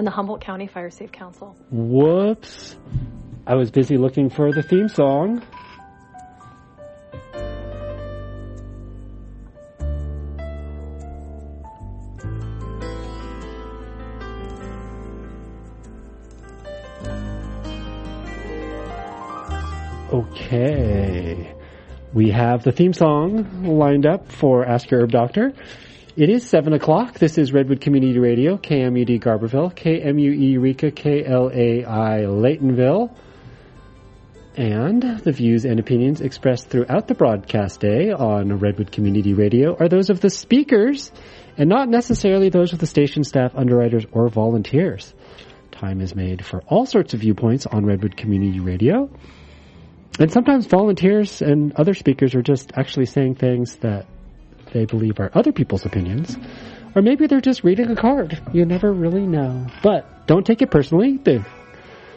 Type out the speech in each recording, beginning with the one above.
and the Humboldt County Fire Safe Council. Whoops. I was busy looking for the theme song. Okay. We have the theme song lined up for Ask Your Herb Doctor. It is 7 o'clock. This is Redwood Community Radio, KMUD Garberville, KMUE Eureka, KLAI Laytonville. And the views and opinions expressed throughout the broadcast day on Redwood Community Radio are those of the speakers and not necessarily those of the station staff, underwriters, or volunteers. Time is made for all sorts of viewpoints on Redwood Community Radio. And sometimes volunteers and other speakers are just actually saying things that they believe are other people's opinions. Or maybe they're just reading a card. You never really know. But don't take it personally. The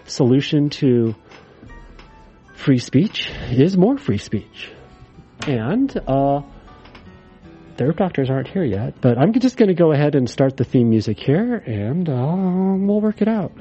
solution to free speech is more free speech. And, uh, the herb doctors aren't here yet, but I'm just going to go ahead and start the theme music here, and uh, we'll work it out.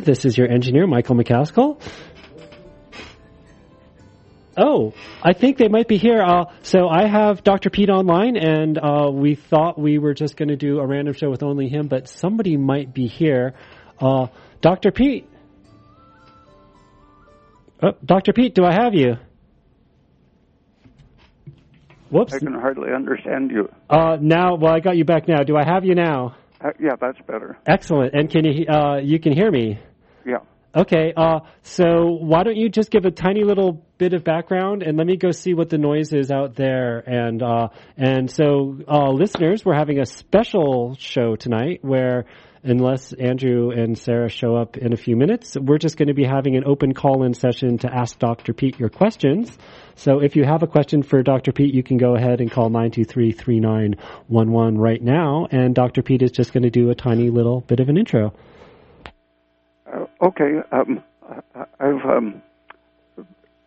This is your engineer, Michael McCaskill. Oh, I think they might be here. Uh, so I have Dr. Peat online, and uh, we thought we were just going to do a random show with only him, but somebody might be here. Uh, Dr. Peat. Oh, Dr. Peat, do I have you? Whoops. I can hardly understand you. Uh, now, well, I got you back now. Do I have you now? Uh, yeah, that's better. Excellent. And can you uh, you can hear me? Yeah. Okay. Uh, so why don't you just give a tiny little bit of background and let me go see what the noise is out there. And uh, and so uh, listeners, we're having a special show tonight where. Unless Andrew and Sarah show up in a few minutes, we're just going to be having an open call-in session to ask Dr. Peat your questions. So if you have a question for Dr. Peat, you can go ahead and call 923-3911 right now, and Dr. Peat is just going to do a tiny little bit of an intro. Uh, okay. Um, I've um,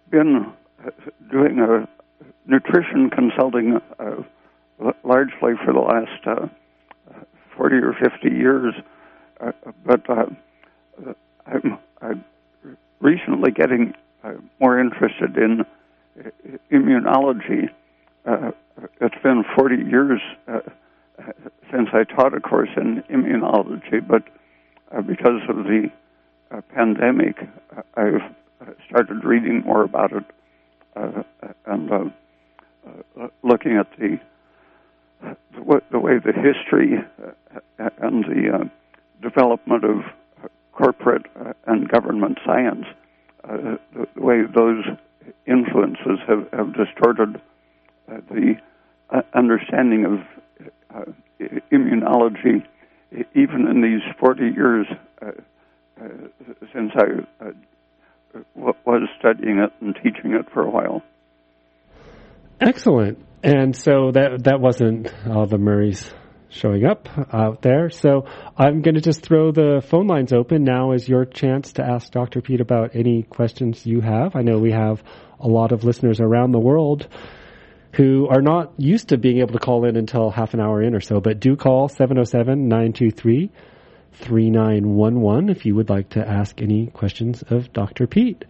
been doing a nutrition consulting uh, largely for the last uh, 40 or 50 years, uh, but uh, I'm, I'm recently getting uh, more interested in immunology. Uh, it's been 40 years uh, since I taught a course in immunology, but uh, because of the uh, pandemic, I've started reading more about it and looking at the the way the history and the development of corporate uh, and government science, uh, the, way those influences have, have distorted uh, the uh, understanding of immunology, even in these 40 years since I uh, was studying it and teaching it for a while. Excellent. And so that that wasn't all the Murrays showing up out there. So I'm going to just throw the phone lines open. Now is your chance to ask Dr. Peat about any questions you have. I know we have a lot of listeners around the world who are not used to being able to call in until half an hour in or so, but do call 707 923 3911 if you would like to ask any questions of Dr. Peat.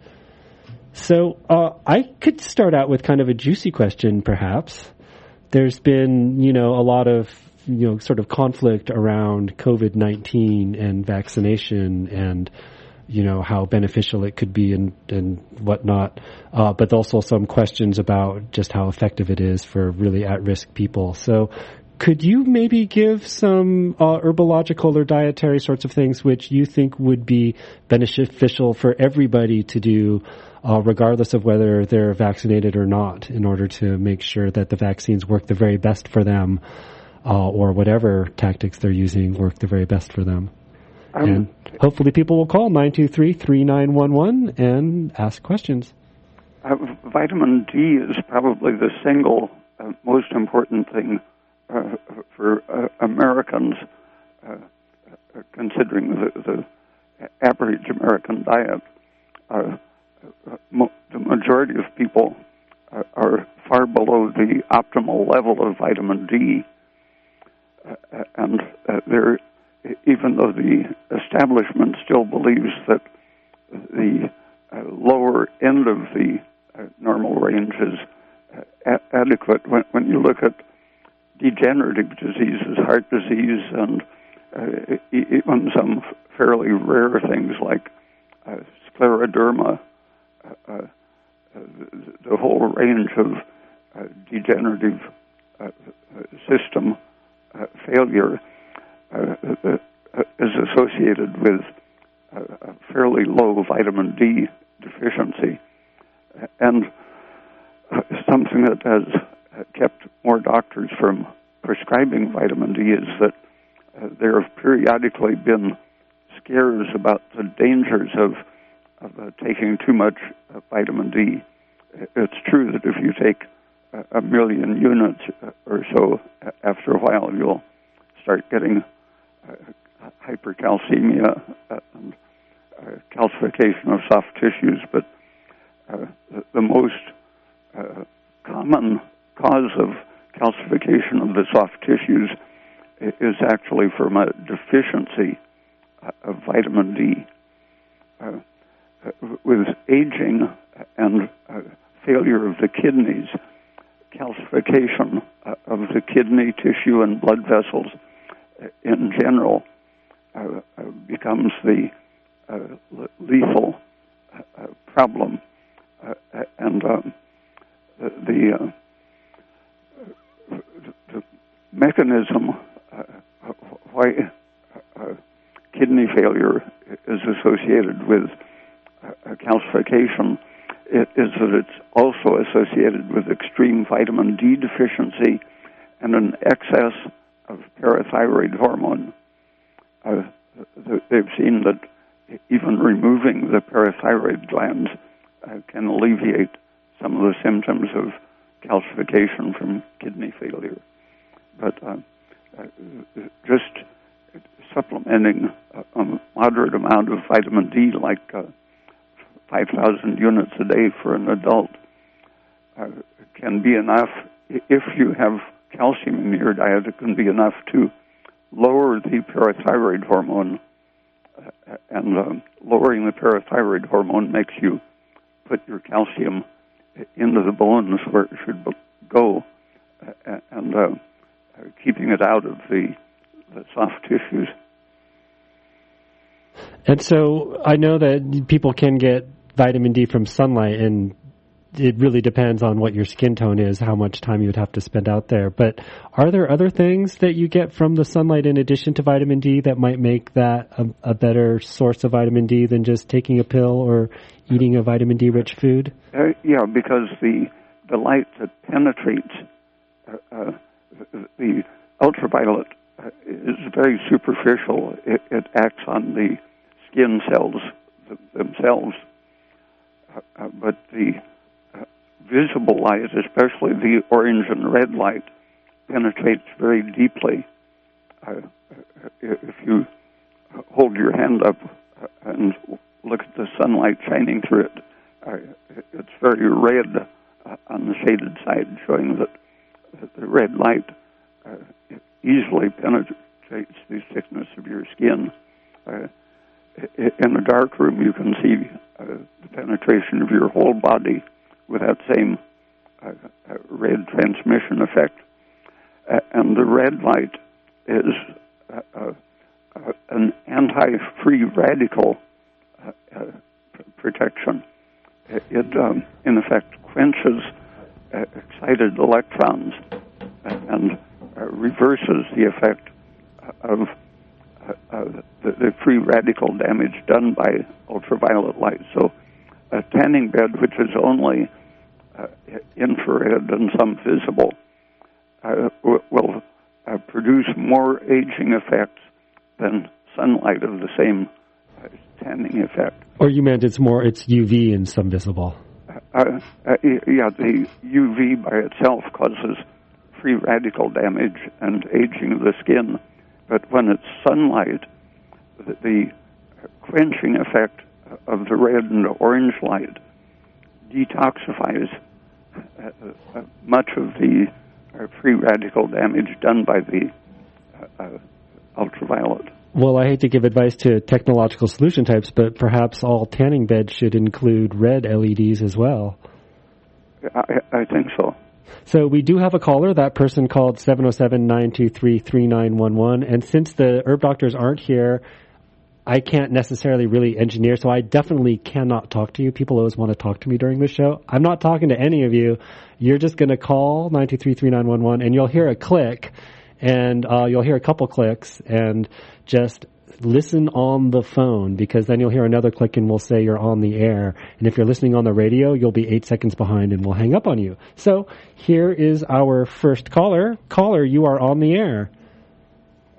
So uh, I could start out with kind of a juicy question, perhaps. There's been, you know, a lot of, you know, sort of conflict around COVID 19 and vaccination and, you know, how beneficial it could be and, and whatnot. Uh, but also some questions about just how effective it is for really at risk people. So could you maybe give some uh, herbological or dietary sorts of things which you think would be beneficial for everybody to do, uh, regardless of whether they're vaccinated or not, in order to make sure that the vaccines work the very best for them, uh, or whatever tactics they're using work the very best for them? Um, and hopefully people will call 923-3911 and ask questions. Uh, vitamin D is probably the single uh, most important thing uh, for uh, Americans, uh, uh, considering the, the, average American diet, mo- the majority of people are far below the optimal level of vitamin D, and even though the establishment still believes that the lower end of the normal range is a- adequate, when, when you look at degenerative diseases, heart disease, and uh, even some fairly rare things like uh, scleroderma, uh, uh the, whole range of uh, degenerative uh, system failure is associated with a fairly low vitamin D deficiency. And something that has kept more doctors from prescribing vitamin D is that uh, there have periodically been scares about the dangers of, of uh, taking too much uh, vitamin D. It's true that if you take a million units uh, or so, after a while you'll start getting uh, hypercalcemia and calcification of soft tissues, but the, the, most common cause of calcification of the soft tissues is actually from a deficiency of vitamin D. Uh, with aging and uh, failure of the kidneys, calcification uh, of the kidney tissue and blood vessels uh, in general uh, uh, becomes the lethal problem. and um, the the mechanism uh, why uh, kidney failure is associated with uh, calcification is that it's also associated with extreme vitamin D deficiency and an excess of parathyroid hormone. Uh, they've seen that even removing the parathyroid glands uh, can alleviate some of the symptoms of calcification from kidney failure. But uh, uh, just supplementing a, a, moderate amount of vitamin D, like uh, 5,000 units a day for an adult, can be enough. If you have calcium in your diet, it can be enough to lower the parathyroid hormone. And lowering the parathyroid hormone makes you put your calcium into the bones where it should go, uh, uh, and uh, uh, keeping it out of the, the soft tissues. And so I know that people can get vitamin D from sunlight, and it really depends on what your skin tone is, how much time you'd have to spend out there. But are there other things that you get from the sunlight in addition to vitamin D that might make that a, a better source of vitamin D than just taking a pill or eating a vitamin D rich food? Uh, yeah, because the the light that penetrates uh, uh, the ultraviolet uh, is very superficial. It, it, acts on the skin cells themselves, uh, but the visible light, especially the orange and red light, penetrates very deeply. Uh, if you hold your hand up and look at the sunlight shining through it, uh, it's very red uh, on the shaded side, showing that the red light uh, easily penetrates the thickness of your skin. Uh, in a dark room, you can see uh, the penetration of your whole body with that same uh, red transmission effect. And the red light is uh, uh, uh, an anti-free protection. It, um, in effect, quenches excited electrons and reverses the effect of the, the, free radical damage done by ultraviolet light. So, a tanning bed, which is only uh, infrared and some visible, uh, will uh, produce more aging effects than sunlight of the same tanning effect. Or you meant it's more it's UV and some visible. Uh, uh, yeah, the UV by itself causes free radical damage and aging of the skin, but when it's sunlight, the, the quenching effect of the red and orange light detoxifies uh, uh, much of the uh, free radical damage done by the ultraviolet. Well, I hate to give advice to technological solution types, but perhaps all tanning beds should include red LEDs as well. I, I think so. So we do have a caller. That person called 707-923-3911. And since the herb doctors aren't here, I can't necessarily really engineer, so I definitely cannot talk to you. People always want to talk to me during the show. I'm not talking to any of you. You're just going to call 923-3911 and you'll hear a click and uh, you'll hear a couple clicks and just listen on the phone because then you'll hear another click and we'll say you're on the air. And if you're listening on the radio, you'll be eight seconds behind and we'll hang up on you. So here is our first caller. Caller, you are on the air.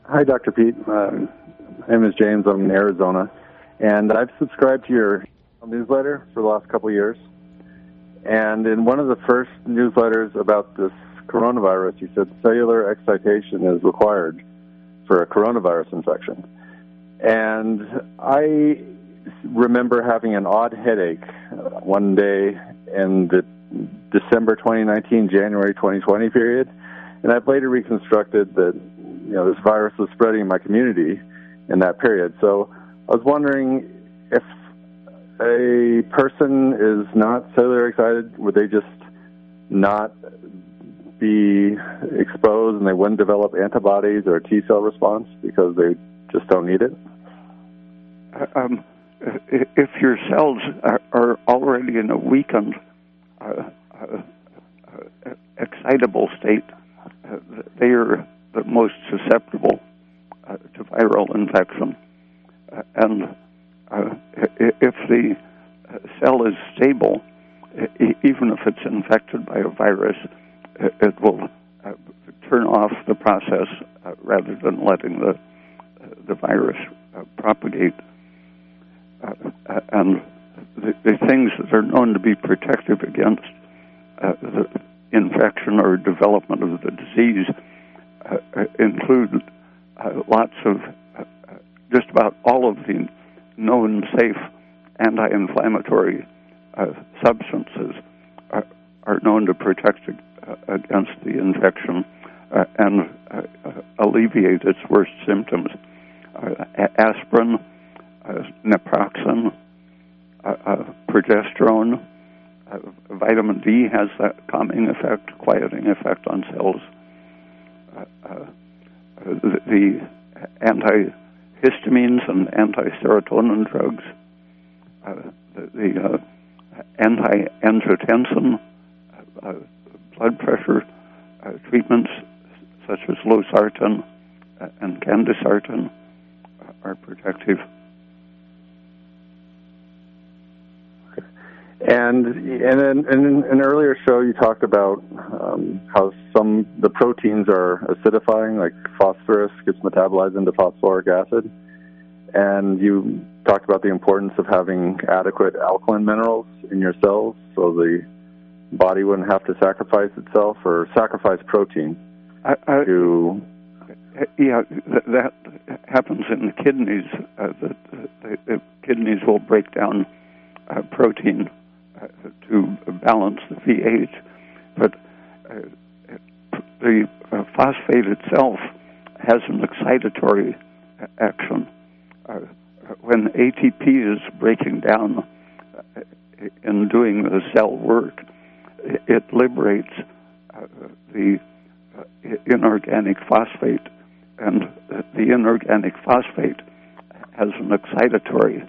Hi, Dr. Peat. Uh, my name is James. I'm in Arizona, and I've subscribed to your newsletter for the last couple years. And in one of the first newsletters about this coronavirus, you said cellular excitation is required for a coronavirus infection. And I remember having an odd headache one day in the December 2019, January 2020 period. And I've later reconstructed that, you know, this virus was spreading in my community in that period. So I was wondering if a person is not cellular excited, would they just not be exposed and they wouldn't develop antibodies or a T cell response because they just don't need it? Uh, um, if your cells are, already in a weakened, uh, uh, excitable state, uh, they are the most susceptible to viral infection. And if the cell is stable, even if it's infected by a virus, it will turn off the process rather than letting the the virus propagate. and the, the, things that are known to be protective against uh, the infection or development of the disease uh, include uh, lots of uh, just about all of the known safe anti-inflammatory uh, substances are, known to protect uh, against the infection uh, and uh, alleviate its worst symptoms. Uh, aspirin, uh, naproxen, uh, progesterone, vitamin D has that calming effect, quieting effect on cells the antihistamines and anti-serotonin drugs, the, anti-angiotensin, uh, blood pressure uh, treatments such as losartan and candesartan are protective. And and in, in an earlier show, you talked about um, how some the proteins are acidifying, like phosphorus gets metabolized into phosphoric acid, and you talked about the importance of having adequate alkaline minerals in your cells, so the body wouldn't have to sacrifice itself or sacrifice protein I, I, to. Yeah, that, that happens in the kidneys. Uh, the, the, the kidneys will break down uh, protein uh, to balance the pH, but uh, the uh, phosphate itself has an excitatory action. Uh, when ATP is breaking down in doing the cell work, it liberates the inorganic phosphate, and the inorganic phosphate has an excitatory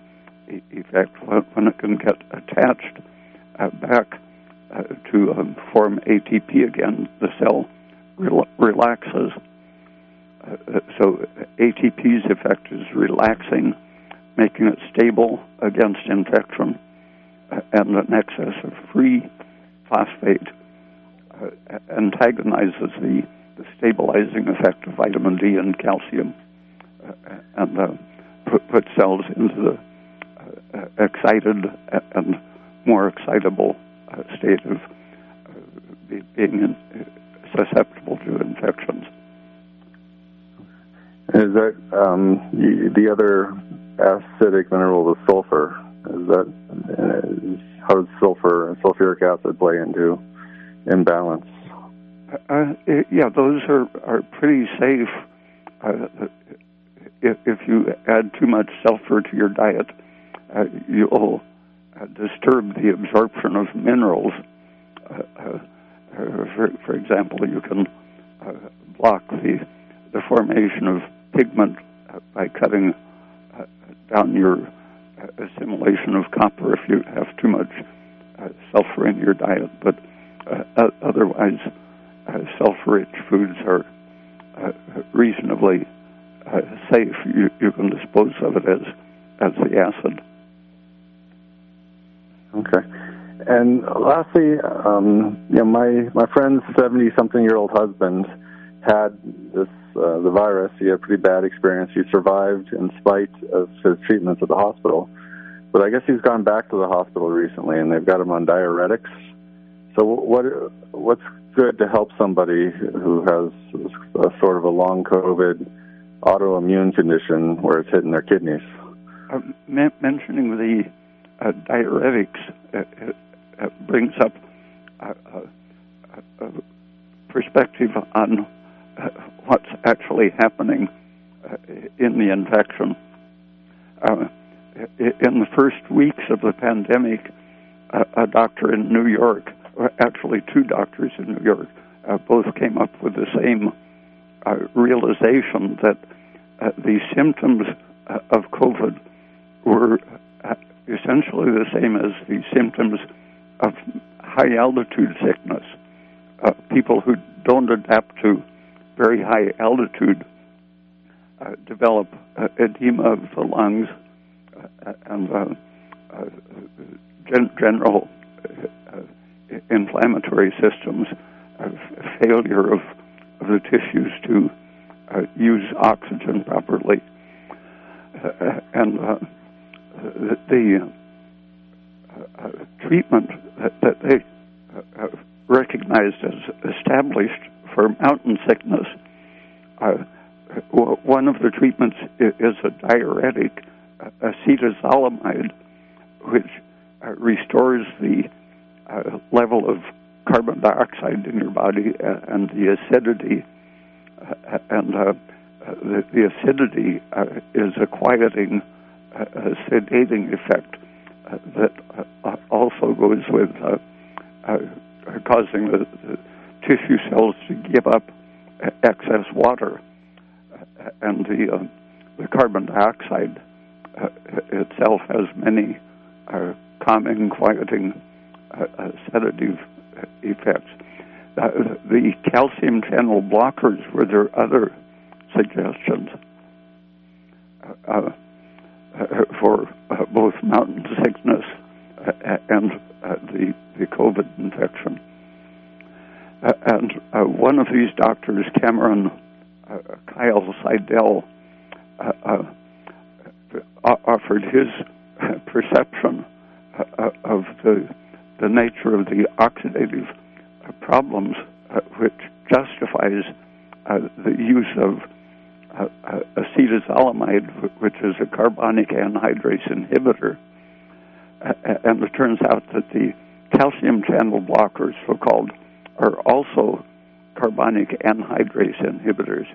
effect when it can get attached uh, back uh, to um, form ATP again. The cell rel- relaxes. Uh, so ATP's effect is relaxing, making it stable against infection, and an excess of free phosphate antagonizes the, the, stabilizing effect of vitamin D and calcium, and put, put cells into the uh, excited and more excitable uh, state of uh, being in, susceptible to infections. Is that um, the other acidic mineral, the sulfur? Is that uh, how does sulfur and sulfuric acid play into imbalance? Uh, yeah, those are are pretty safe. Uh, if, if you add too much sulfur to your diet, uh, you'll uh, disturb the absorption of minerals. Uh, uh, for, for, example, you can block the, the formation of pigment by cutting down your assimilation of copper if you have too much uh, sulfur in your diet. But uh, otherwise, uh, sulfur-rich foods are reasonably safe. You, you can dispose of it as as the acid. Okay. And lastly, um, you know, my my friend's seventy-something-year-old husband had this uh, the virus. He had a pretty bad experience. He survived in spite of his treatments at the hospital, but I guess he's gone back to the hospital recently, and they've got him on diuretics. So what what's good to help somebody who has a sort of a long COVID autoimmune condition where it's hitting their kidneys? Uh, mentioning the uh, diuretics uh, uh, brings up a, perspective on Uh, what's actually happening uh, in the infection. Uh, in the first weeks of the pandemic, a doctor in New York, actually two doctors in New York, both came up with the same realization that the symptoms of COVID were essentially the same as the symptoms of high altitude sickness. Uh, people who don't adapt to very high altitude uh, develop uh, edema of the lungs uh, and uh, uh, gen- general uh, uh, inflammatory systems, uh, failure of, of the tissues to use oxygen properly. and the, the treatment that, that they recognized as established for mountain sickness. Uh, one of the treatments is a diuretic, acetazolamide, which uh, restores the uh, level of carbon dioxide in your body and the acidity. and the, the, acidity is a quieting sedating effect uh, that uh, also goes with uh, causing the, the, tissue cells to give up excess water, and the uh, the carbon dioxide uh, itself has many uh, calming, quieting, sedative effects. the calcium channel blockers were there other suggestions for both mountain sickness and the, the COVID infection. Uh, and uh, one of these doctors, Cameron uh, Kyle Sidell, offered his perception of the the nature of the oxidative problems, which justifies the use of acetazolamide, which is a carbonic anhydrase inhibitor. And it turns out that the calcium channel blockers, so called, are also carbonic anhydrase inhibitors,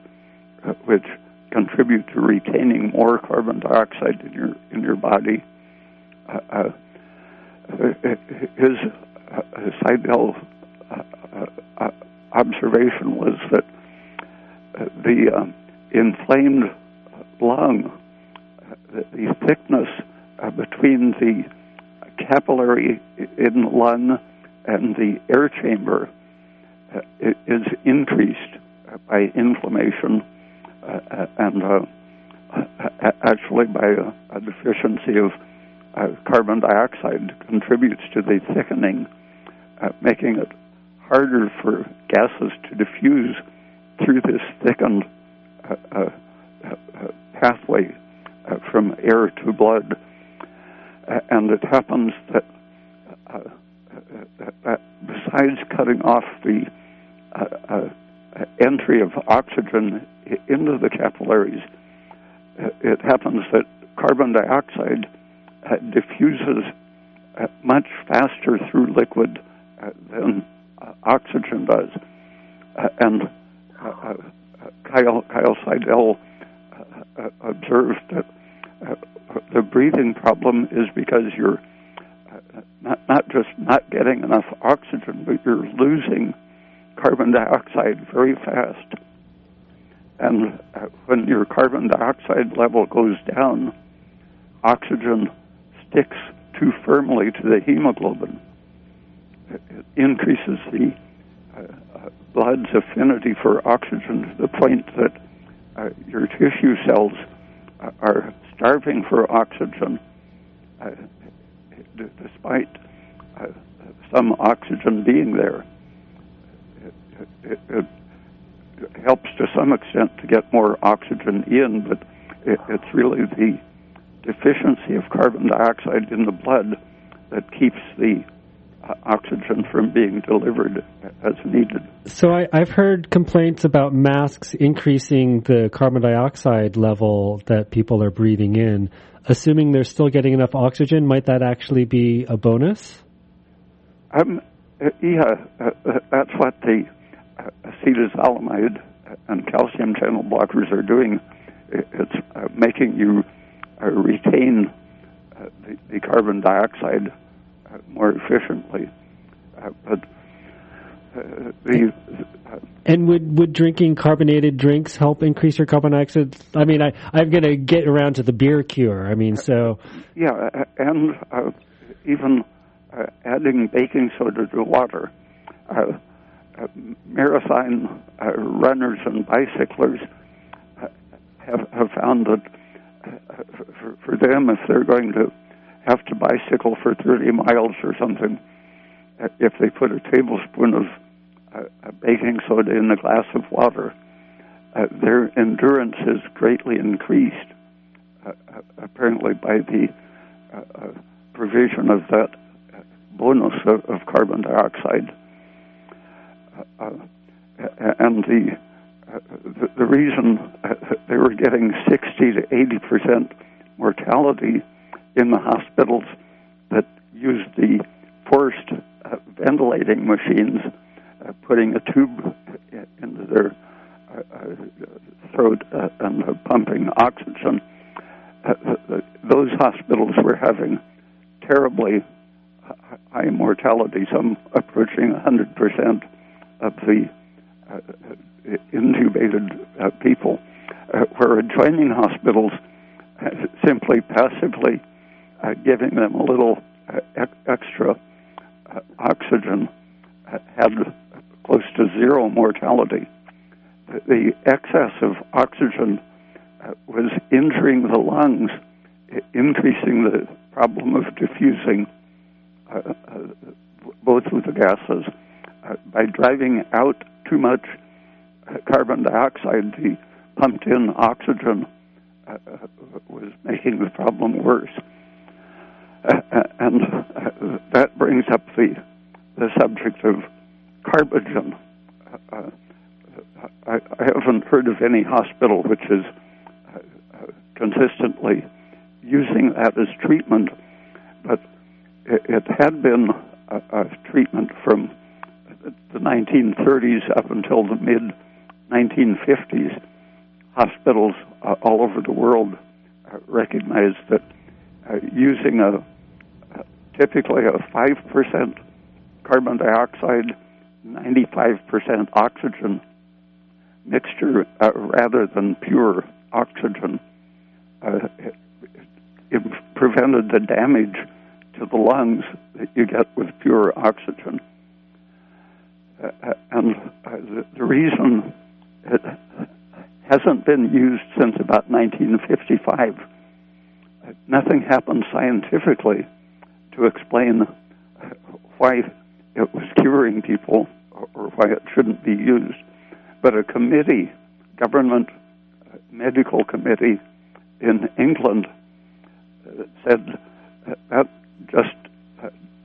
which contribute to retaining more carbon dioxide in your in your body. Uh, uh, his uh, Sidell uh, observation was that the inflamed lung, the thickness between the capillary in the lung and the air chamber Uh, is increased uh, by inflammation uh, uh and uh, actually by a, deficiency of uh, carbon dioxide contributes to the thickening, making it harder for gases to diffuse through this thickened pathway from air to blood. and it happens that besides cutting off the uh, uh, entry of oxygen into the capillaries, uh, it happens that carbon dioxide uh, diffuses uh, much faster through liquid uh, than oxygen does. and Kyle, Kyle Sidell observed that the breathing problem is because you're not, not just not getting enough oxygen, but you're losing carbon dioxide very fast. And uh, when your carbon dioxide level goes down, oxygen sticks too firmly to the hemoglobin. It, increases the uh, uh, blood's affinity for oxygen to the point that uh, your tissue cells are starving for oxygen uh, despite uh, some oxygen being there. It, it, it, helps to some extent to get more oxygen in, but it, it's really the deficiency of carbon dioxide in the blood that keeps the oxygen from being delivered as needed. So I, have heard complaints about masks increasing the carbon dioxide level that people are breathing in. Assuming they're still getting enough oxygen, might that actually be a bonus? Um, uh, yeah, uh, uh that's what the acetazolamide and calcium channel blockers are doing. It's making you retain the, the, carbon dioxide more efficiently. Uh, but uh, the, and would would drinking carbonated drinks help increase your carbon dioxide? I mean, I I'm going to get around to the beer cure. I mean, so yeah, and even adding baking soda to water uh, marathon uh, runners and bicyclers have, have found that uh, for, for them, if they're going to have to bicycle for 30 miles or something, uh, if they put a tablespoon of uh, baking soda in a glass of water, uh, their endurance is greatly increased, uh, apparently by the uh, provision of that bonus of, of carbon dioxide. Uh, and the, uh, the, the reason uh, they were getting 60 to 80 percent mortality in the hospitals that used the forced uh, ventilating machines, uh, putting a tube into their uh, throat and pumping oxygen. those hospitals were having terribly high mortality, some approaching 100 percent of the uh, intubated uh, people, uh, where adjoining hospitals simply passively Uh, giving them a little uh, extra uh, oxygen had close to zero mortality. The excess of oxygen was injuring the lungs, increasing the problem of diffusing both of the gases. by driving out too much carbon dioxide, the pumped in oxygen uh, was making the problem worse. Uh, and uh, that brings up the, the subject of carbogen. I, I, haven't heard of any hospital which is consistently using that as treatment, but it, it had been a, a treatment from the 1930s up until the mid 1950s, hospitals uh, all over the world uh, recognized that uh, using a, typically a 5% carbon dioxide, 95% oxygen mixture uh, rather than pure oxygen uh, it, it prevented the damage to the lungs that you get with pure oxygen. Uh, and the, the reason it hasn't been used since about 1955. Nothing happened scientifically to explain why it was curing people or why it shouldn't be used. But a committee, government medical committee in England, said that just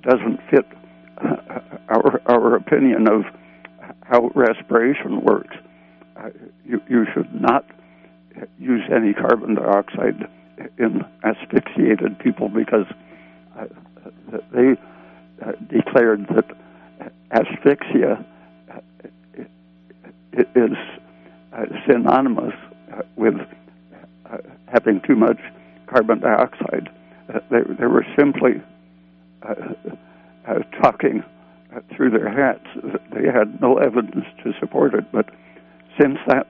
doesn't fit our our opinion of how respiration works. You, you should not use any carbon dioxide in asphyxiated people because they uh, declared that asphyxia uh, is uh, synonymous uh, with having too much carbon dioxide. they, they were simply talking through their hats. They had no evidence to support it, but since that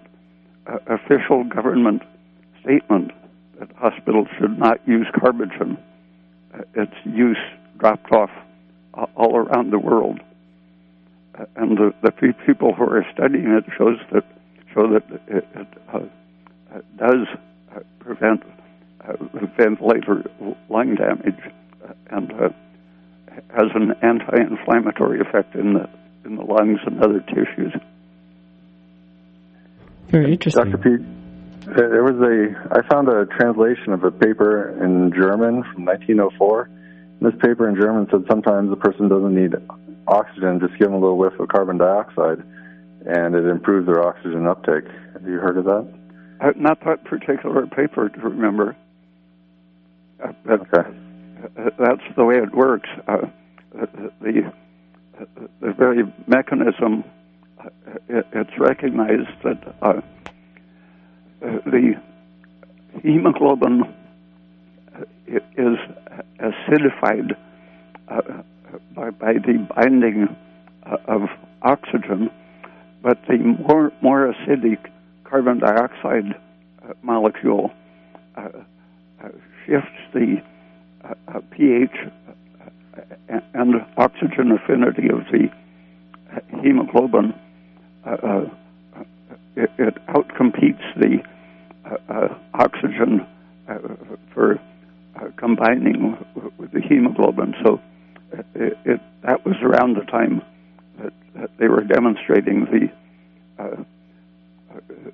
uh, official government statement that hospitals should not use carbogen, uh, its use dropped off all around the world. Uh, and the, the people who are studying it shows that show that it, it uh, does uh, prevent uh, ventilator lung damage and has an anti-inflammatory effect in the in the lungs and other tissues. Very interesting. Dr. Peat, uh, there was a, I found a translation of a paper in German from 1904. This paper in German said sometimes a person doesn't need oxygen, just give them a little whiff of carbon dioxide, and it improves their oxygen uptake. Have you heard of that? Uh, not that particular paper to remember. Uh, okay. Uh, that's the way it works. Uh, the, the very mechanism it, it's recognized that uh, the hemoglobin is acidified uh, by, by, the binding uh, of oxygen, but the more, more acidic carbon dioxide uh, molecule uh, uh, shifts the pH and oxygen affinity of the hemoglobin uh, uh, it, it, outcompetes the uh, oxygen for combining with the hemoglobin. So it, it, that was around the time that, that they were demonstrating the uh,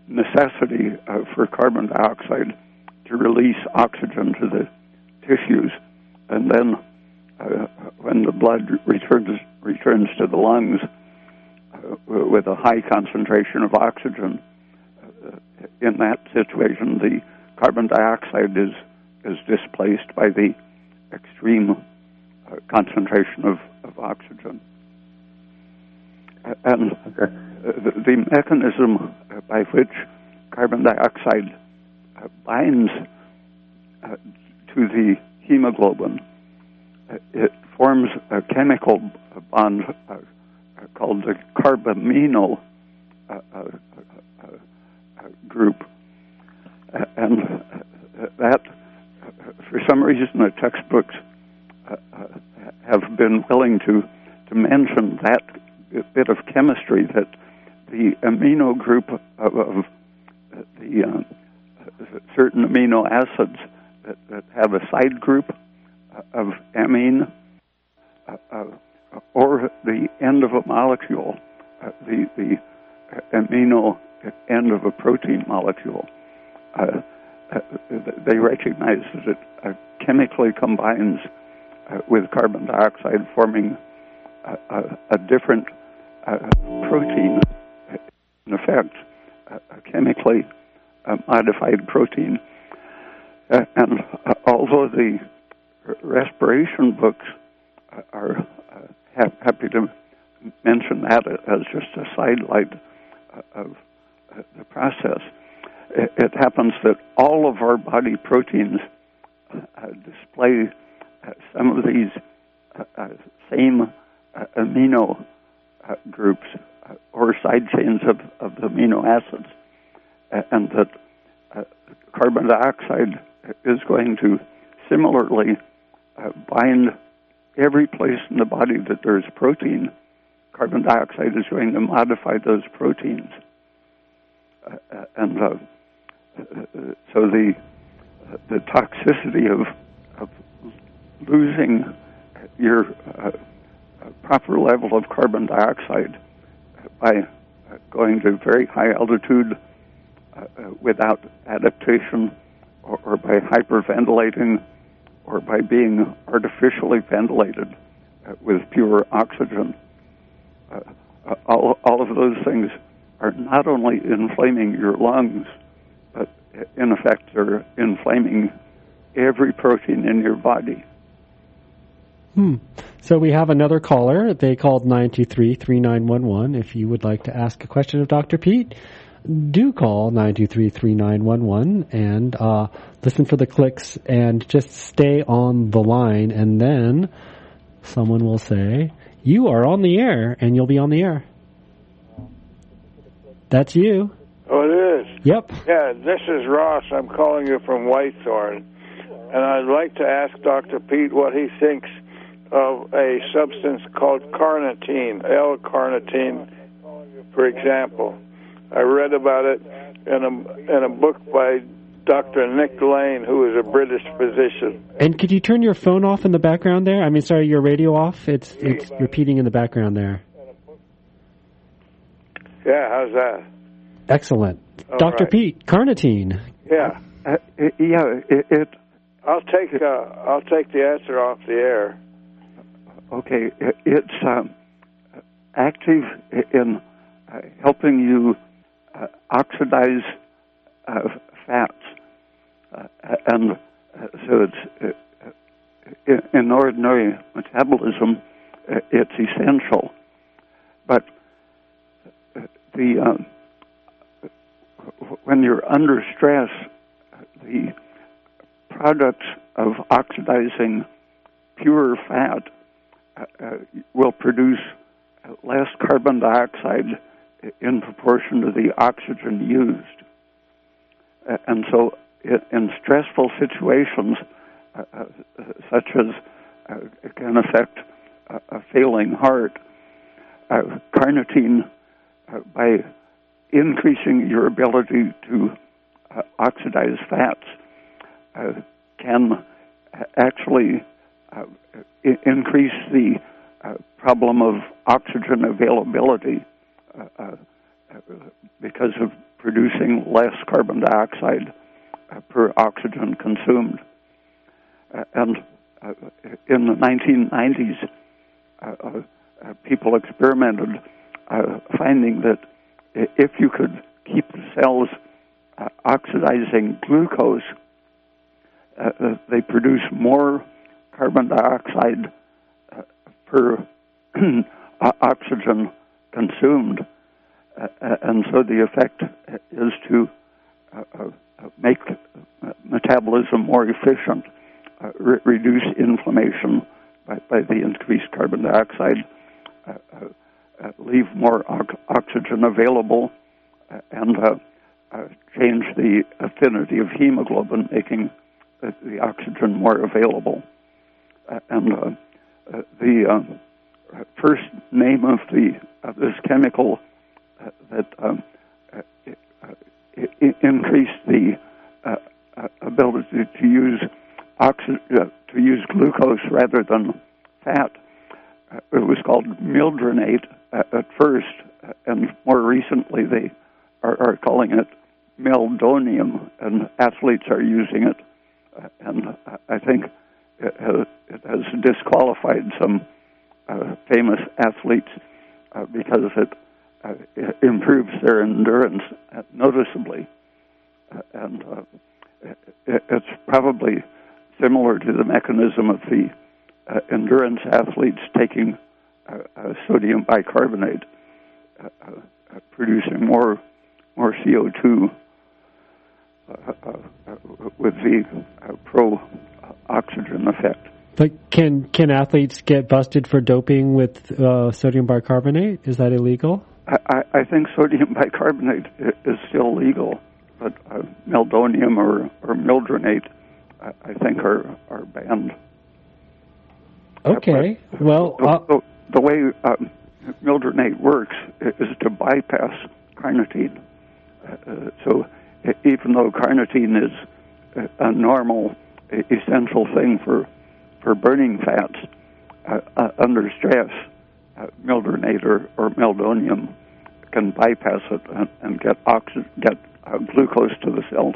necessity uh, for carbon dioxide to release oxygen to the tissues, and then uh, when the blood returns returns to the lungs, uh, with a high concentration of oxygen. Uh, in that situation, the carbon dioxide is is displaced by the extreme uh, concentration of, of oxygen. And okay. the, the, mechanism by which carbon dioxide binds to the hemoglobin, it forms a chemical bond called the carbamino uh, uh, uh, group. and that, for some reason, the textbooks have been willing to to mention that bit of chemistry that the amino group of, of the uh, certain amino acids that, that, have a side group of amine uh, uh, or the end of a molecule, uh, the the amino end of a protein molecule. Uh, uh, they recognize that it uh, chemically combines uh, with carbon dioxide, forming a, a different uh, protein, in effect, a chemically uh, modified protein. and although the respiration books are happy to mention that as just a sidelight of the process, it, happens that all of our body proteins uh, display uh, some of these uh, uh same uh, amino uh, groups or side chains of, of the amino acids, and that carbon dioxide is going to similarly bind every place in the body that there's protein. Carbon dioxide is going to modify those proteins. Uh, uh, and uh, so the the toxicity of of losing your uh, proper level of carbon dioxide by going to very high altitude uh, without adaptation, or, or, by hyperventilating, or by being artificially ventilated uh, with pure oxygen. Uh, all, all of those things are not only inflaming your lungs but in effect, are inflaming every protein in your body. Hmm. So we have another caller. They called 923-3911. If you would like to ask a question of Dr. Peat, do call 923-3911 and uh, listen for the clicks and just stay on the line and then someone will say, you are on the air and you'll be on the air. That's you. Oh, it is? Yep. Yeah, this is Ross. I'm calling you from Whitethorn. And I'd like to ask Dr. Peat what he thinks of a substance called carnitine, L-carnitine, for example. I read about it in a, in a book by Dr. Nick Lane, who is a British physician. And could you turn your phone off in the background there? I mean, sorry, your radio off? It's it's repeating in the background there. Yeah, how's that? Excellent. All Dr. Right. Peat, carnitine. Yeah. Uh, yeah, it, it, I'll take uh, I'll take the answer off the air. Okay, it's um, active in uh, helping you uh, oxidize uh, fats, Uh, and uh, so it's uh, in ordinary metabolism, it's essential. But the when you're under stress, the products of oxidizing pure fat uh, uh, will produce less carbon dioxide in proportion to the oxygen used. Uh, and so, in stressful situations, uh, uh, such as uh, can affect a failing heart, carnitine, by increasing your ability to uh, oxidize fats uh, can actually uh, increase the uh, problem of oxygen availability uh, uh, because of producing less carbon dioxide per oxygen consumed. and in the 1990s, people experimented finding that if you could keep the cells uh, oxidizing glucose, uh, uh they produce more carbon dioxide uh, per oxygen consumed. Uh, and so the effect is to make metabolism more efficient, re- reduce inflammation by, by, the increased carbon dioxide uh, leave more oxygen available uh, and uh, change the affinity of hemoglobin, making the oxygen more available. and uh, the uh, first name of the of this chemical uh, that um, uh, i- increased the uh, uh, ability to use oxy- uh, to use glucose rather than fat. Uh, it was called mildronate at first, and more recently they are, are calling it meldonium, and athletes are using it. Uh, and I- I think it has, it has disqualified some uh, famous athletes uh, because it, uh, improves their endurance uh, noticeably. Uh, and uh, it's probably similar to the mechanism of the uh, endurance athletes taking uh, sodium bicarbonate, producing more more CO2 uh, uh, uh, with the pro oxygen effect. But can can athletes get busted for doping with uh, sodium bicarbonate? Is that illegal? I, I, think sodium bicarbonate is still legal, but uh, meldonium or, or mildronate, I, I think, are, are banned. Okay. Well, The, uh, the, the way um, mildronate works is to bypass carnitine. Uh, uh, so even though carnitine is a, a normal, essential thing for for burning fats, uh, uh, under stress, uh, or, or meldonium can bypass it and, and get oxy- get uh, glucose to the cells.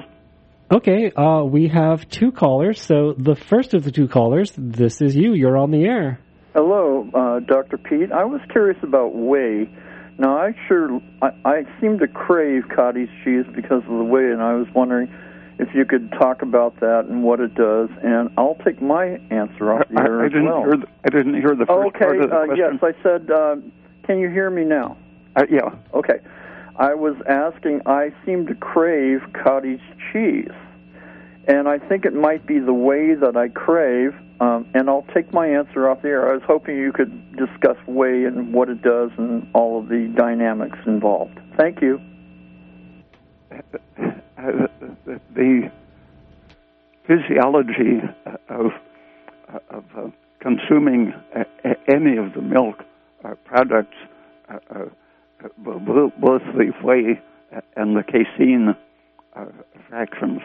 okay. Uh, we have two callers. So the first of the two callers, this is you. You're on the air. Hello, uh, Dr. Peat. I was curious about whey. Now, I sure I, I seem to crave cottage cheese because of the whey, and I was wondering if you could talk about that and what it does. And I'll take my answer off the I, air I as didn't well. hear the, I didn't hear the first okay. part of the Uh, question. yes, I said. Uh, can you hear me now? Uh, yeah. Okay. I was asking, I seem to crave cottage cheese. And I think it might be the whey that I crave, um, and I'll take my answer off the air. I was hoping you could discuss whey and what it does and all of the dynamics involved. Thank you. uh, the physiology of of uh, consuming any of the milk uh, products, uh, uh, both the whey and the casein fractions,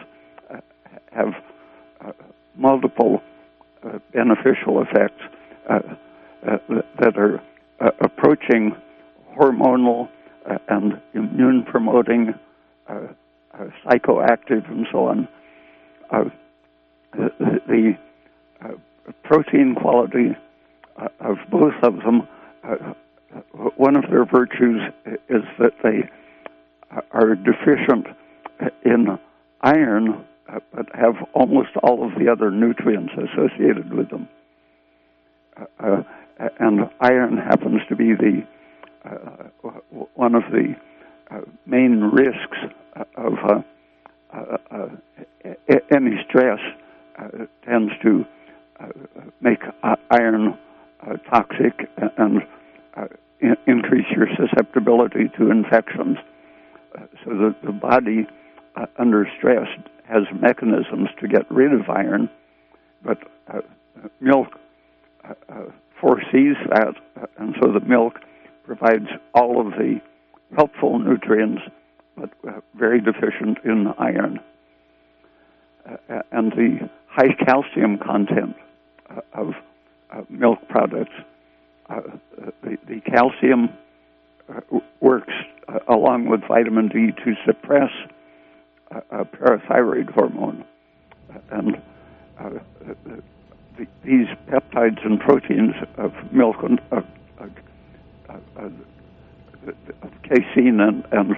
have multiple beneficial effects that are approaching hormonal and immune promoting psychoactive and so on. Uh, the the uh, protein quality uh, of both of them, uh, one of their virtues is that they are deficient in iron, uh, but have almost all of the other nutrients associated with them. Uh, and iron happens to be the uh, one of the uh, Uh, main risks uh, of uh, uh, uh any stress tends to make iron toxic and in- increase your susceptibility to infections. so that the body under stress has mechanisms to get rid of iron, but milk foresees that, and so the milk provides all of the helpful nutrients, but uh, very deficient in iron. Uh, uh and the high calcium content uh, of milk products, uh, uh, the, the, calcium works along with vitamin D to suppress a parathyroid hormone. And the, these peptides and proteins of milk and casein and, and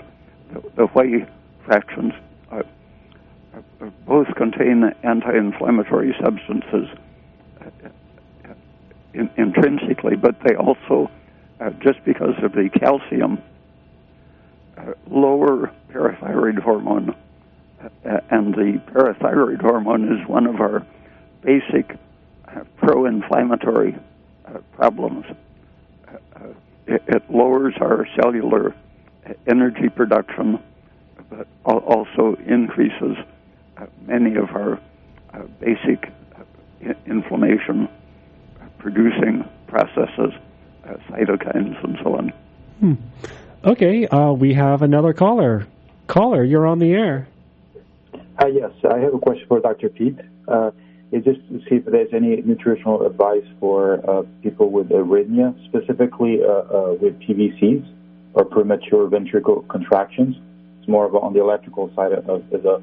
the, the whey fractions uh, uh, both contain anti-inflammatory substances uh, in, intrinsically, but they also, just because of the calcium, lower parathyroid hormone, and the parathyroid hormone is one of our basic pro-inflammatory problems. It, it lowers our cellular energy production, but also increases uh, many of our uh, basic uh, inflammation producing processes, uh, cytokines, and so on. Hmm. Okay, uh, we have another caller. Caller, you're on the air. Uh, yes, I have a question for Dr. Peat. Uh, is just to see if there's any nutritional advice for uh, people with arrhythmia, specifically uh, uh, with PVCs or premature ventricular contractions. It's more of a, on the electrical side of, of the,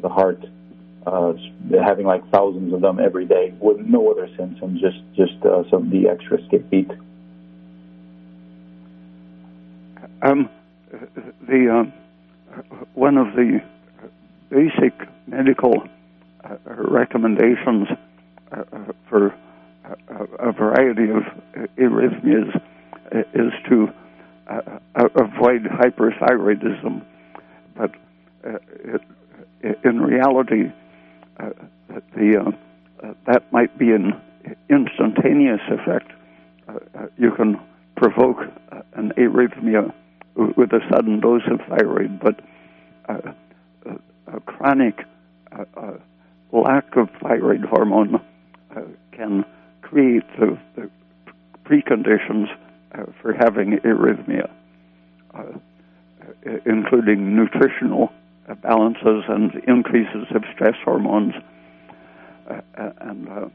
the heart, uh, having like thousands of them every day with no other symptoms, just just some the extra skip beat. Um, the one of the basic medical uh, Uh, recommendations uh, uh for uh, a variety of arrhythmias is to uh, avoid hyperthyroidism, but in reality, the that might be an instantaneous effect. you can provoke an arrhythmia with a sudden dose of thyroid, but uh, a chronic uh, uh, lack of thyroid hormone uh, can create the, the preconditions for having arrhythmia, including nutritional balances and increases of stress hormones and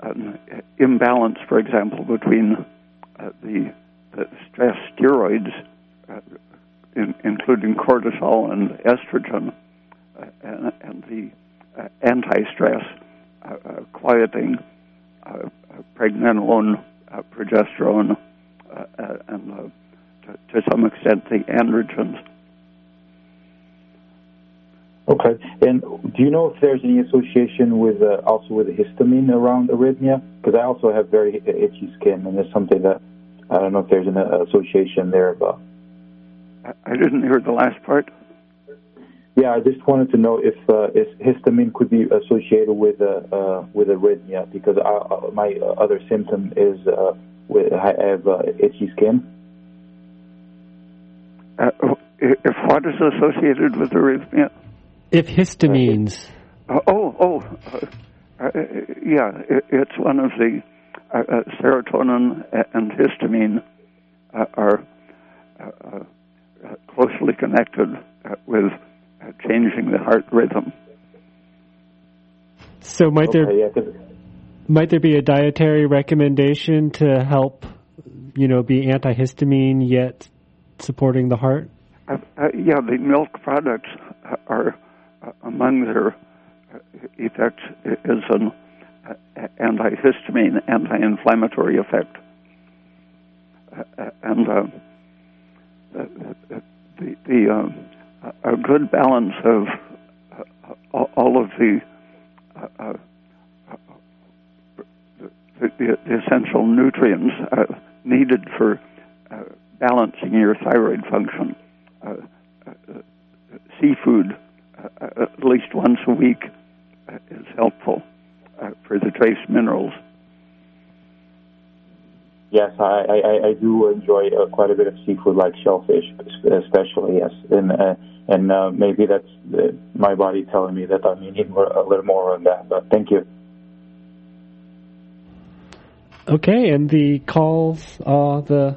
an imbalance, for example, between uh, the, the, stress steroids, uh, in, including cortisol and estrogen, uh, Uh, and, and, the uh, anti-stress uh, uh quieting uh, pregnenolone, progesterone, and to, to, some extent the androgens. Okay, and do you know if there's any association with uh, also with histamine around arrhythmia? Because I also have very itchy skin, and there's something that I don't know if there's an association there, but I didn't hear the last part. Yeah, I just wanted to know if, uh, if histamine could be associated with uh, uh, with arrhythmia because I, uh, my other symptom is uh, with, I have uh, itchy skin. if what is associated with arrhythmia? If histamines. oh, oh, yeah, it, it's one of the serotonin and histamine are closely connected uh, with changing the heart rhythm. So might there might there be a dietary recommendation to help, you know, be antihistamine yet supporting the heart? Uh, uh, yeah, the milk products are uh, among their effects is an antihistamine, anti-inflammatory effect, and the, the uh, a good balance of uh, all of the, uh, uh the, the, essential nutrients uh, needed for uh, balancing your thyroid function. seafood, at least once a week, is helpful for the trace minerals. Yes, I, I, I do enjoy uh, quite a bit of seafood, like shellfish, especially. Yes, and uh, and uh, maybe that's uh, my body telling me that I need more, a little more on that. But thank you. Okay, and the calls, the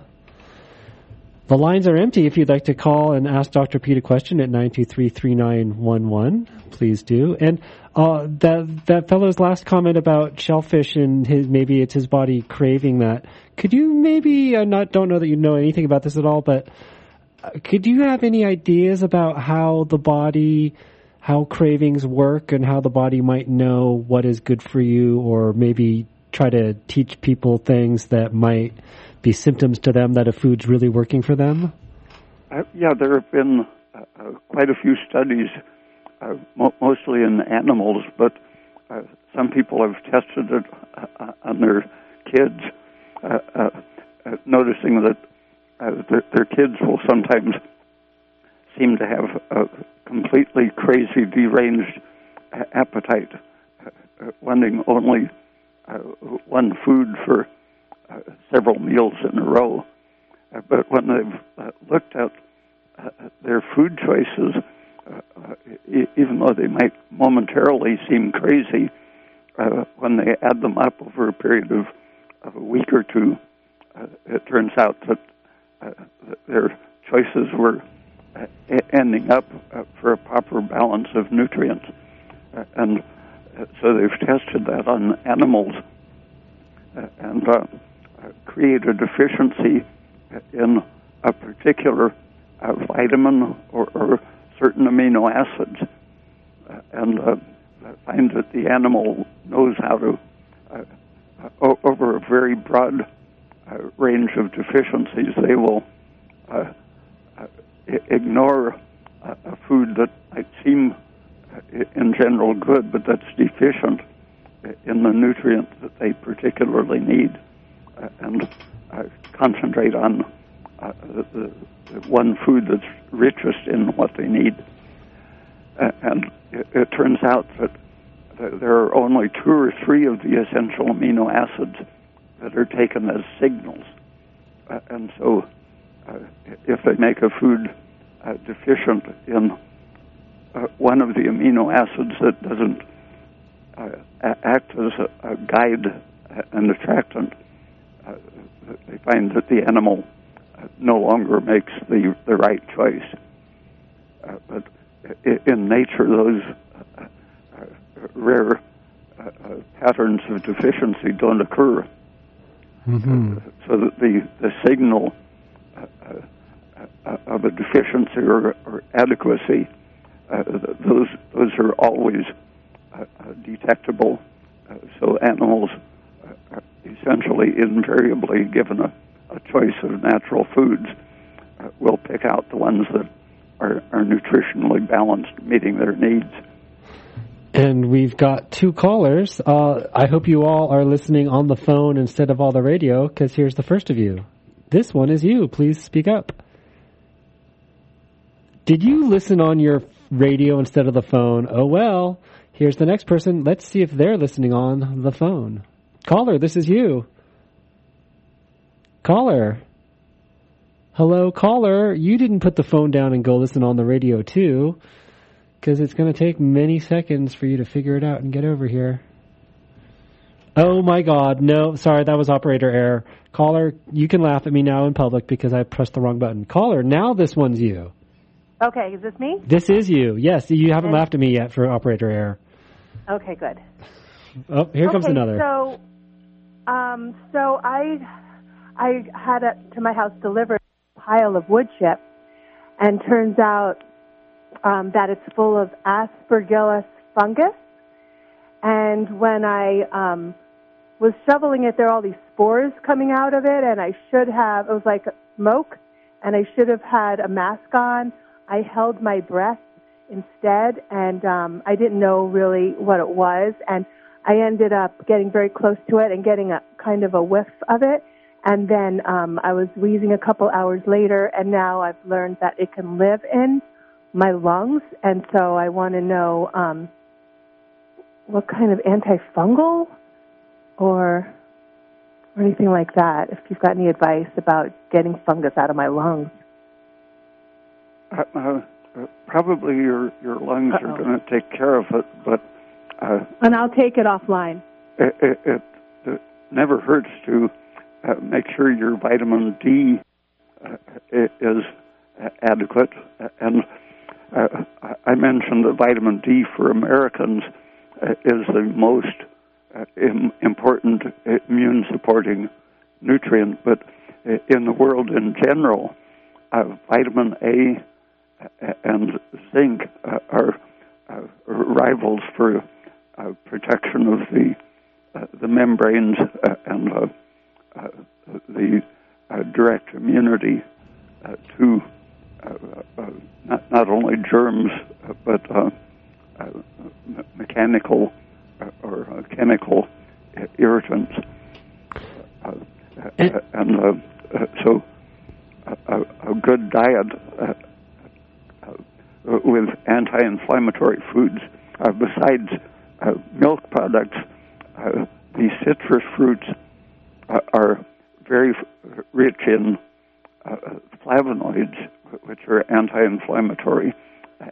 the lines are empty. If you'd like to call and ask Dr. Peat a question at nine two three three nine one one, please do. And uh, that that fellow's last comment about shellfish and his maybe it's his body craving that. Could you maybe uh, not don't know that you know anything about this at all, but uh, could you have any ideas about how the body, how cravings work, and how the body might know what is good for you, or maybe try to teach people things that might be symptoms to them that a food's really working for them? Uh, yeah, there have been uh, quite a few studies uh, mo- mostly in animals, but uh, some people have tested it uh, on their kids, uh, uh, uh, noticing that uh, their, their kids will sometimes seem to have a completely crazy, deranged appetite, uh, wanting only uh, one food for uh, several meals in a row. Uh, but when they've uh, looked at uh, their food choices, uh, even though they might momentarily seem crazy, uh, when they add them up over a period of, of a week or two, uh, it turns out that, uh, their choices were uh, ending up uh, for a proper balance of nutrients. Uh, and so they've tested that on animals and create a deficiency in a particular uh, vitamin or, or, certain amino acids. Uh, and uh, find that the animal knows how to, over a very broad range of deficiencies, they will ignore a food that might seem in general good, but that's deficient in the nutrient that they particularly need, uh, and uh, concentrate on uh, the, the, one food that's richest in what they need. and it, it, turns out that there are only two or three of the essential amino acids that are taken as signals. and so, if they make a food deficient in uh, one of the amino acids that doesn't uh, act as a, a guide and attractant, uh, they find that the animal uh, no longer makes the, the right choice. Uh, but in nature, those uh, rare patterns of deficiency don't occur. Mm-hmm. so that the, the signal of a deficiency or, or adequacy uh, those those are always uh, uh, detectable. so animals essentially invariably given a, a choice of natural foods. will pick out the ones that are, are nutritionally balanced, meeting their needs. And we've got two callers. Uh, I hope you all are listening on the phone instead of all the radio, because here's the first of you. This one is you. Please speak up. Did you listen on your radio instead of the phone. Oh well, here's the next person. Let's see if they're listening on the phone. Caller, this is you. Caller. Hello, caller. You didn't put the phone down and go listen on the radio too, because it's going to take many seconds for you to figure it out and get over here. Oh my god, no, sorry, that was operator error. Caller, you can laugh at me now in public because I pressed the wrong button. Caller, now this one's you. Okay, is this me? This is you. Yes, you haven't and, laughed at me yet for operator error. Okay, good. Oh, here okay, comes another. So, um, so I, I had a, to my house delivered a pile of wood chips, and turns out um, that it's full of aspergillus fungus. And when I um, was shoveling it, there are all these spores coming out of it, and I should have. It was like smoke, and I should have had a mask on I held my breath instead, and um, I didn't know really what it was, and I ended up getting very close to it and getting a kind of a whiff of it, and then um, I was wheezing a couple hours later, and now I've learned that it can live in my lungs, and so I want to know um, what kind of antifungal or or anything like that. If you've got any advice about getting fungus out of my lungs. Uh, uh, probably your your lungs Uh-oh. are going to take care of it, but uh, and I'll take it offline. It, it, it, it never hurts to uh, make sure your vitamin D uh, is adequate. And uh, I mentioned that vitamin D for Americans uh, is the most uh, Im- important immune supporting nutrient, but in the world in general, uh, vitamin A and zinc uh, are uh, rivals for Uh, protection of the uh, the membranes uh, and the direct immunity to not not only germs but mechanical or chemical irritants. and, and so a, a, good diet uh, uh, with anti-inflammatory foods. Uh, besides uh, milk products, the citrus fruits are very rich in flavonoids, which are anti-inflammatory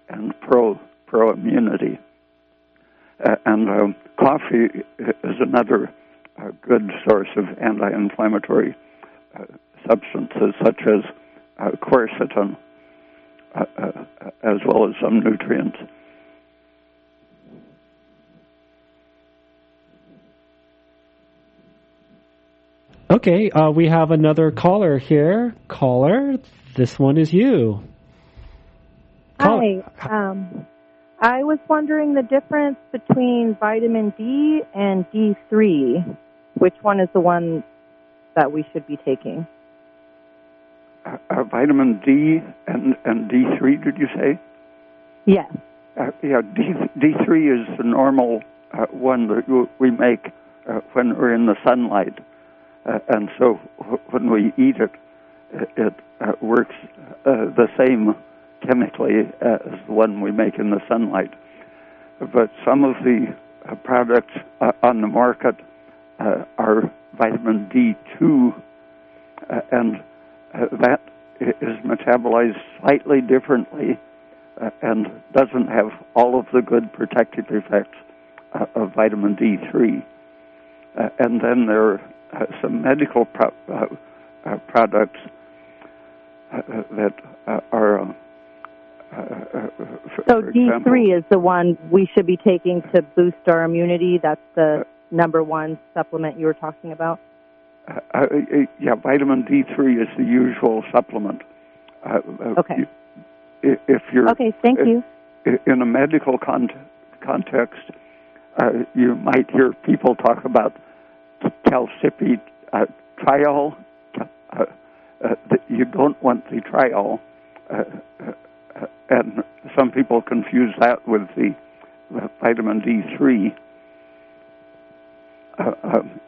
and pro pro immunity. Uh, and um, coffee is another uh, good source of anti-inflammatory uh, substances such as uh, quercetin, uh, uh, as well as some nutrients. Okay, uh, we have another caller here. Caller, this one is you. Call- Hi. Um, I was wondering the difference between vitamin D and D3. Which one is the one that we should be taking? Uh, uh, vitamin D and, and D3, did you say? Yes. Uh, yeah, D, D3 is the normal uh, one that we make uh, when we're in the sunlight. Uh, and so when we eat it, it uh, works uh, the same chemically as the one we make in the sunlight. But some of the uh, products uh, on the market uh, are vitamin D2, and that is metabolized slightly differently and doesn't have all of the good protective effects of vitamin D3. and then there uh, some medical pro- uh, uh, products uh, uh, that uh, are. so D3 is the one we should be taking to boost our immunity. That's the number one supplement you were talking about. yeah, vitamin D3 is the usual supplement. okay. If you're okay, thank you. In a medical con- context, you might hear people talk about calcified uh, triol. Uh, uh, you don't want the triol, uh, uh, and some people confuse that with the, the vitamin D3. Um,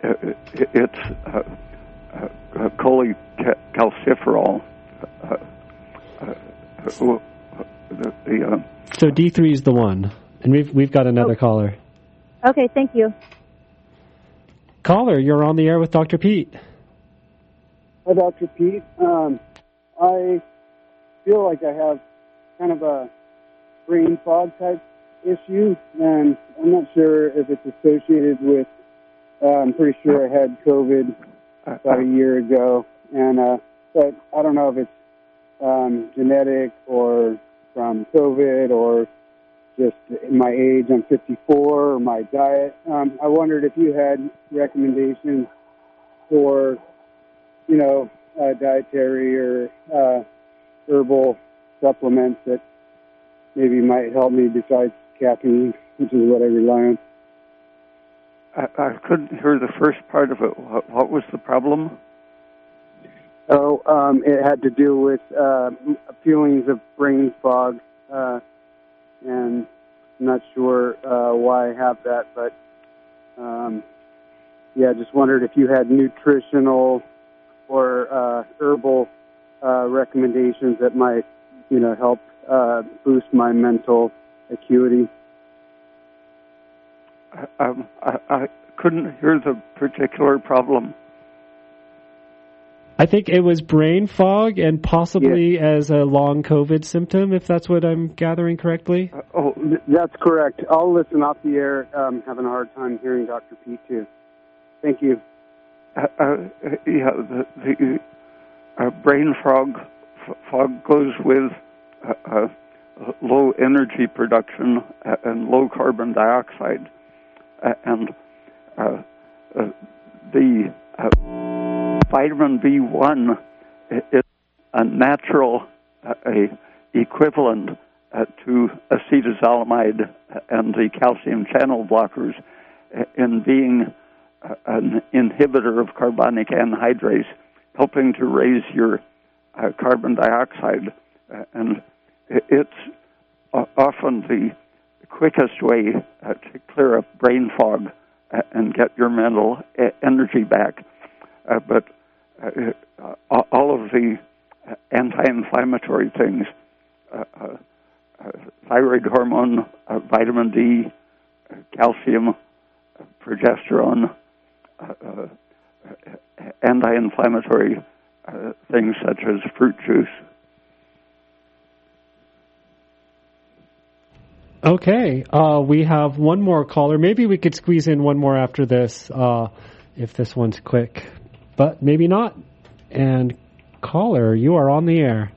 it's uh, cholecalciferol. The, the, so D3 is the one, and we've we've got another oh. caller. Okay, thank you. Caller, you're on the air with Dr. Peat. Hi, Dr. Peat. Um, I feel like I have kind of a brain fog type issue, and I'm not sure if it's associated with. Uh, I'm pretty sure I had COVID about a year ago, and uh, but I don't know if it's um, genetic or from COVID or just my age. I'm 54, or my diet. Um, I wondered if you had recommendations for, you know, uh, dietary or uh, herbal supplements that maybe might help me besides caffeine, which is what I rely on. I, I couldn't hear the first part of it. What, what was the problem? Oh, um, it had to do with uh, feelings of brain fog. Uh, and I'm not sure uh, why I have that, but um, yeah, just wondered if you had nutritional or uh, herbal uh, recommendations that might, you know, help uh, boost my mental acuity. Um, I, I couldn't hear the particular problem. I think it was brain fog and possibly yeah. as a long COVID symptom, if that's what I'm gathering correctly. Uh, oh, that's correct. I'll listen off the air. Um, having a hard time hearing Dr. Peat too. Thank you. Uh, uh, yeah, the, the uh, brain fog fog goes with uh, uh, low energy production and low carbon dioxide, and the vitamin B1 is a natural uh, a equivalent uh, to acetazolamide and the calcium channel blockers in being uh, an inhibitor of carbonic anhydrase, helping to raise your uh, carbon dioxide. Uh, and it's often the quickest way uh, to clear up brain fog and get your mental energy back. but uh, uh, Uh, uh, all of the anti-inflammatory things, uh, uh thyroid hormone, vitamin D, calcium, progesterone, anti-inflammatory things such as fruit juice. Okay, uh, we have one more caller. Maybe we could squeeze in one more after this, uh, if this one's quick, but maybe not. And caller, you are on the air.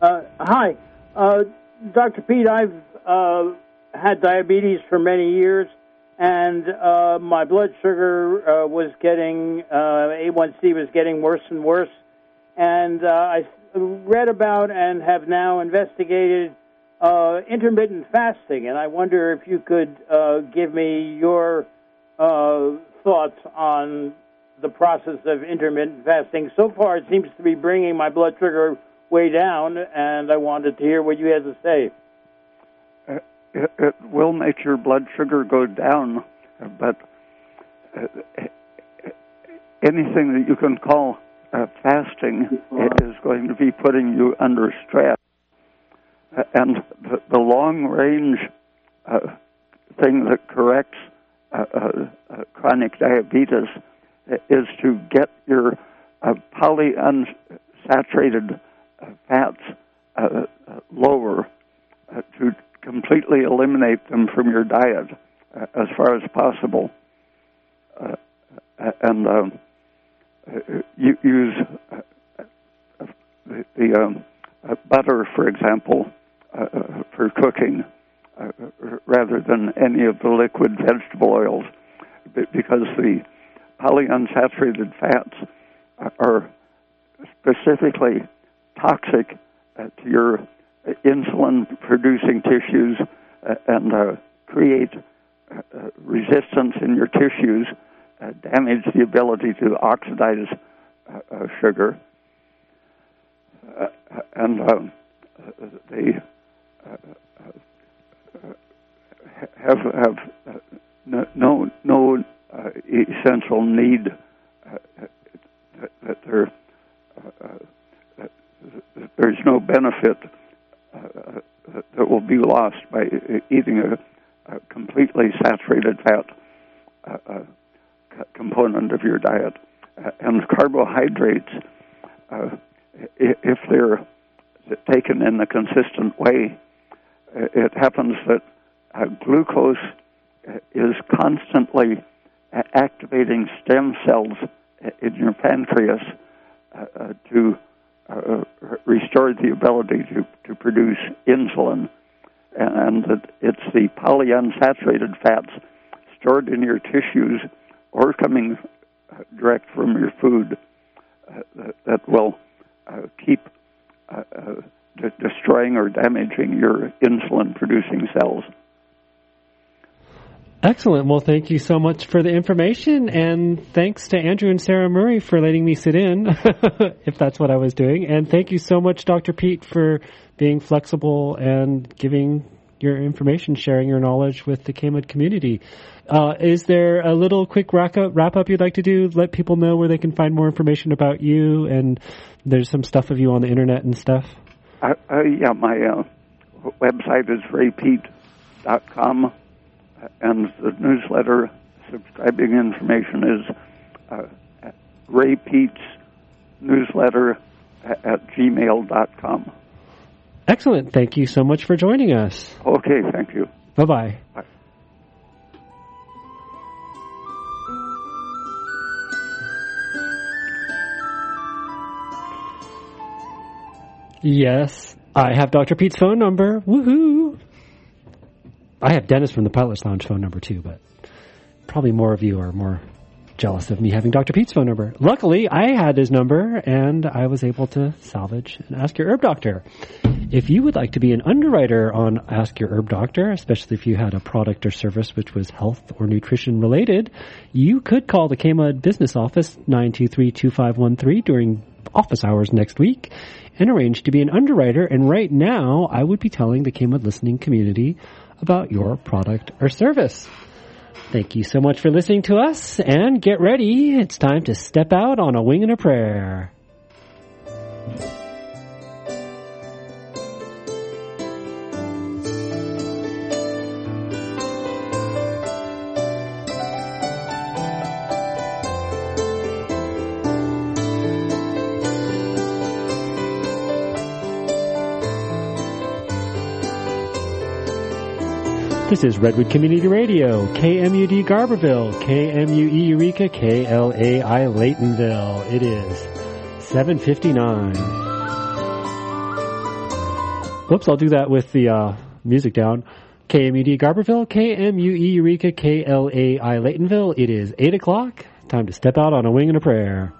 Uh, hi, uh, Dr. Peat. I've uh, had diabetes for many years, and uh, my blood sugar uh, was getting A1C was getting worse and worse. And I read about and have now investigated uh, intermittent fasting, and I wonder if you could uh, give me your uh, thoughts on the process of intermittent fasting. So far, it seems to be bringing my blood sugar way down, and I wanted to hear what you had to say. Uh, it, it, will make your blood sugar go down, but uh, anything that you can call uh, fasting is going to be putting you under stress and the, the long range uh, thing that corrects uh, uh, uh chronic diabetes is to get your uh, polyunsaturated uh, fats lower, to completely eliminate them from your diet as far as possible, and um, use the, the um, butter, for example, uh, for cooking uh, rather than any of the liquid vegetable oils because the polyunsaturated fats are specifically toxic uh, to your insulin producing tissues uh, and uh, create uh, resistance in your tissues, uh, damage the ability to oxidize uh, sugar. and um, they have have no no uh, essential need uh, that, that there that there's no benefit that will be lost by eating a, a completely saturated fat uh, component of your diet. and carbohydrates, uh, if they're taken in a consistent way, it happens that uh, glucose is constantly activating stem cells in your pancreas uh, uh to uh, restore the ability to, to produce insulin. And that it's the polyunsaturated fats stored in your tissues or coming uh, direct from your food that, that, will keep de- destroying or damaging your insulin producing cells. Excellent. Well, thank you so much for the information, and thanks to Andrew and Sarah Murray for letting me sit in, if that's what I was doing. And thank you so much, Dr. Peat, for being flexible and giving your information, sharing your knowledge with the KMUD community. Uh, is there a little quick wrap up, wrap up you'd like to do? Let people know where they can find more information about you, and there's some stuff of you on the internet and stuff. Uh, uh, yeah, my uh, website is raypeat.com, and the newsletter subscribing information is uh, Ray Peat's newsletter at, at gmail.com. Excellent. Thank you so much for joining us. Okay, thank you. Bye-bye. Bye. Yes, I have Dr. Peat's phone number. Woohoo! I have Dennis from the Pilot's Lounge phone number too, but probably more of you are more jealous of me having Dr. Peat's phone number. Luckily, I had his number and I was able to salvage and ask your herb doctor. If you would like to be an underwriter on Ask Your Herb Doctor, especially if you had a product or service which was health or nutrition related, you could call the KMUD business office 923-2513 during office hours next week and arrange to be an underwriter. And right now, I would be telling the KMUD listening community about your product or service. Thank you so much for listening to us and get ready. It's time to step out on a wing and a prayer. This is Redwood Community Radio, KMUD Garberville, KMUE Eureka, KLAI Laytonville. It is 759. Whoops, I'll do that with the uh, music down. KMUD Garberville, KMUE Eureka, KLAI Laytonville. It is 8 o'clock. Time to step out on a wing and a prayer.